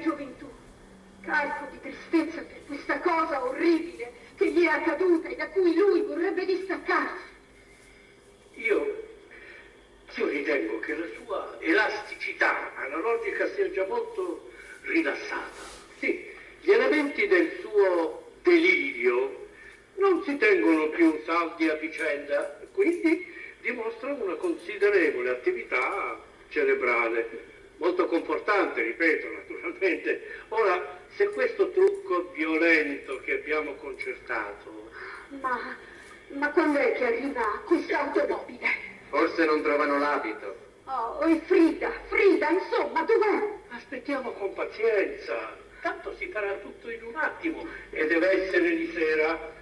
gioventù. Carico di tristezza per questa cosa orribile che gli è accaduta e da cui lui vorrebbe distaccarsi. Io, io ritengo che la sua elasticità analogica sia già molto rilassata. Sì, gli elementi del suo delirio non si tengono più saldi a vicenda, quindi dimostra una considerevole attività cerebrale, molto confortante, ripeto, naturalmente. Ora, se questo trucco violento che abbiamo concertato... Ma, ma quando è che arriva questa automobile? Forse non trovano l'abito. Oh, e Frida, Frida, insomma, dov'è? Aspettiamo con pazienza, tanto si farà tutto in un attimo e deve essere di sera,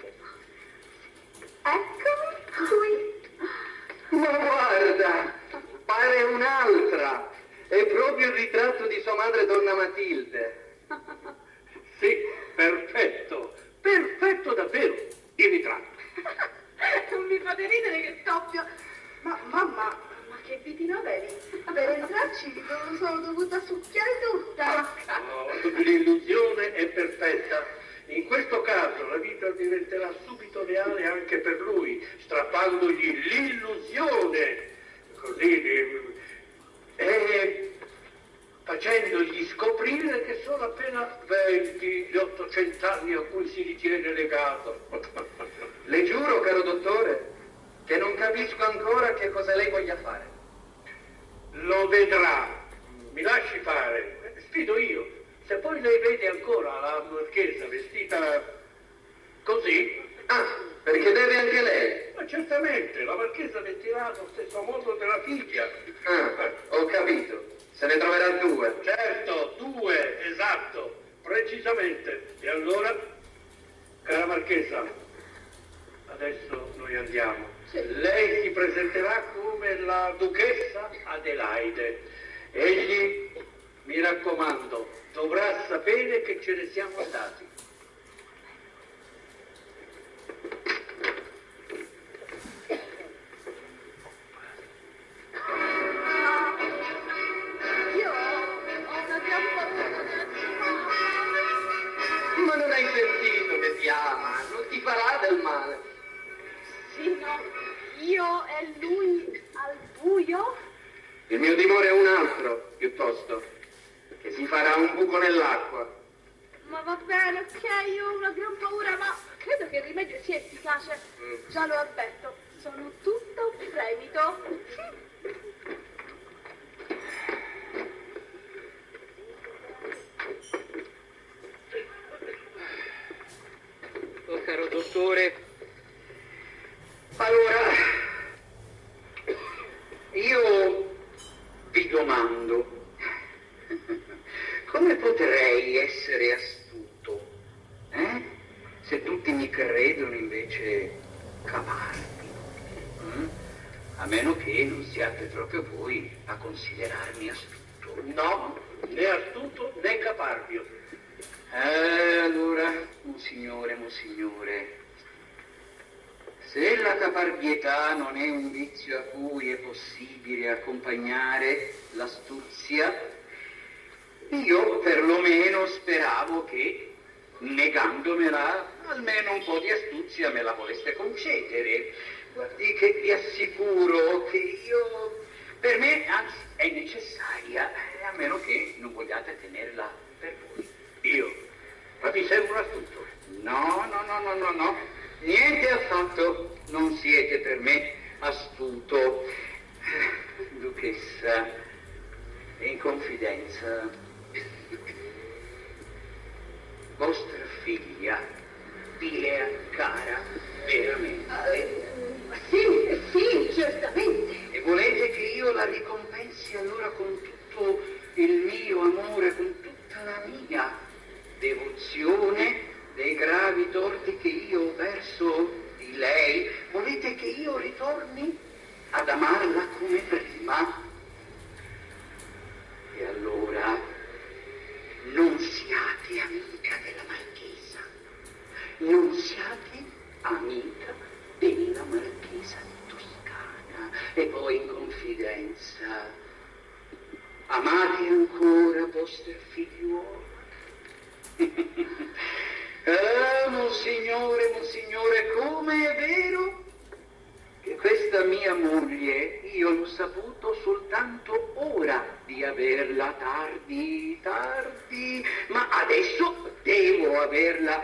tempo. Eccomi qui. Ma guarda, pare un'altra. È proprio il ritratto di sua madre, donna Matilde. Sì, perfetto, perfetto davvero, il ritratto. non mi fate ridere che doppio. Ma mamma, ma che vitino avevi? Per entrarci sono dovuta succhiare tutta. No, l'illusione è perfetta. In questo caso la vita diventerà subito reale anche per lui, strappandogli l'illusione, così, e facendogli scoprire che sono appena 20 gli 800 anni a cui si ritiene legato. Le giuro, caro dottore, che non capisco ancora che cosa lei voglia fare. Lo vedrà, mi lasci fare, sfido io. Se poi lei vede ancora la marchesa vestita così, Ah, perché deve anche lei. ma certamente la marchesa vestirà allo stesso modo della figlia. Ah, ho capito. Se ne troverà due. Certo, due, esatto, precisamente. E allora, cara marchesa, adesso noi andiamo. Lei si presenterà come la duchessa Adelaide. Egli, mi raccomando, dovrà sapere che ce ne siamo andati. Io ho una gran paura. Ma non hai sentito che ti ama, non ti farà del male. Sì, no, io e lui al buio? Il mio timore è un altro, piuttosto, che si farà un buco nell'acqua. Ma va bene, ok, io ho una gran paura, ma credo che il rimedio sia efficace. Già lo avverto, sono tutto fremito. Oh, caro dottore, allora, io vi domando, come potrei essere astuto, eh? Se tutti mi credono invece caparbi. mm? A meno che non siate proprio voi a considerarmi astuto. No, né astuto né caparbio. Eh, allora, monsignore, monsignore, se la caparbietà non è un vizio a cui è possibile accompagnare l'astuzia, io perlomeno speravo che, negandomela, almeno un po' di astuzia me la voleste concedere. Guardi che vi assicuro che io, per me, anzi, è necessaria, eh, a meno che non vogliate tenerla per voi. Io, ma ti sembro astuto. No, no, no, no, no, no, niente affatto, non siete per me astuto. Duchessa, in confidenza, vostra figlia è cara veramente Sì, sì, certamente. e volete che io la ricompensi allora con tutto il mio amore, con tutta la mia devozione dei gravi torti che io ho verso di lei? Volete che io ritorni ad amarla come prima? E allora non siate amica della marchesa, non siate amica della marchesa di Toscana e poi in confidenza. Amate ancora vostra figliuola? ah, monsignore, monsignore, come è vero questa mia moglie io l'ho saputo soltanto ora di averla tardi, tardi, ma adesso devo averla,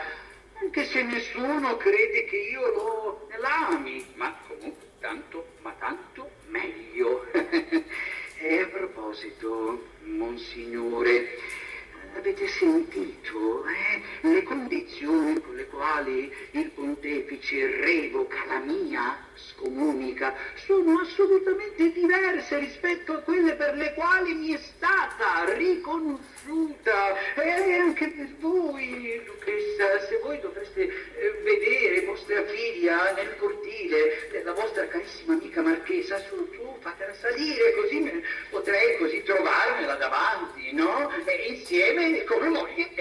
anche se nessuno crede che io lo l'ami, ma comunque tanto, ma tanto meglio. e a proposito, monsignore, il pontefice revoca la mia, scomunica, sono assolutamente diverse rispetto a quelle per le quali mi è stata riconosciuta. E anche per voi, Duchessa, se voi dovreste eh, vedere vostra figlia nel cortile della vostra carissima amica Marchesa, su, su, fatela salire, così potrei così trovarmela davanti, no? E insieme, come moglie,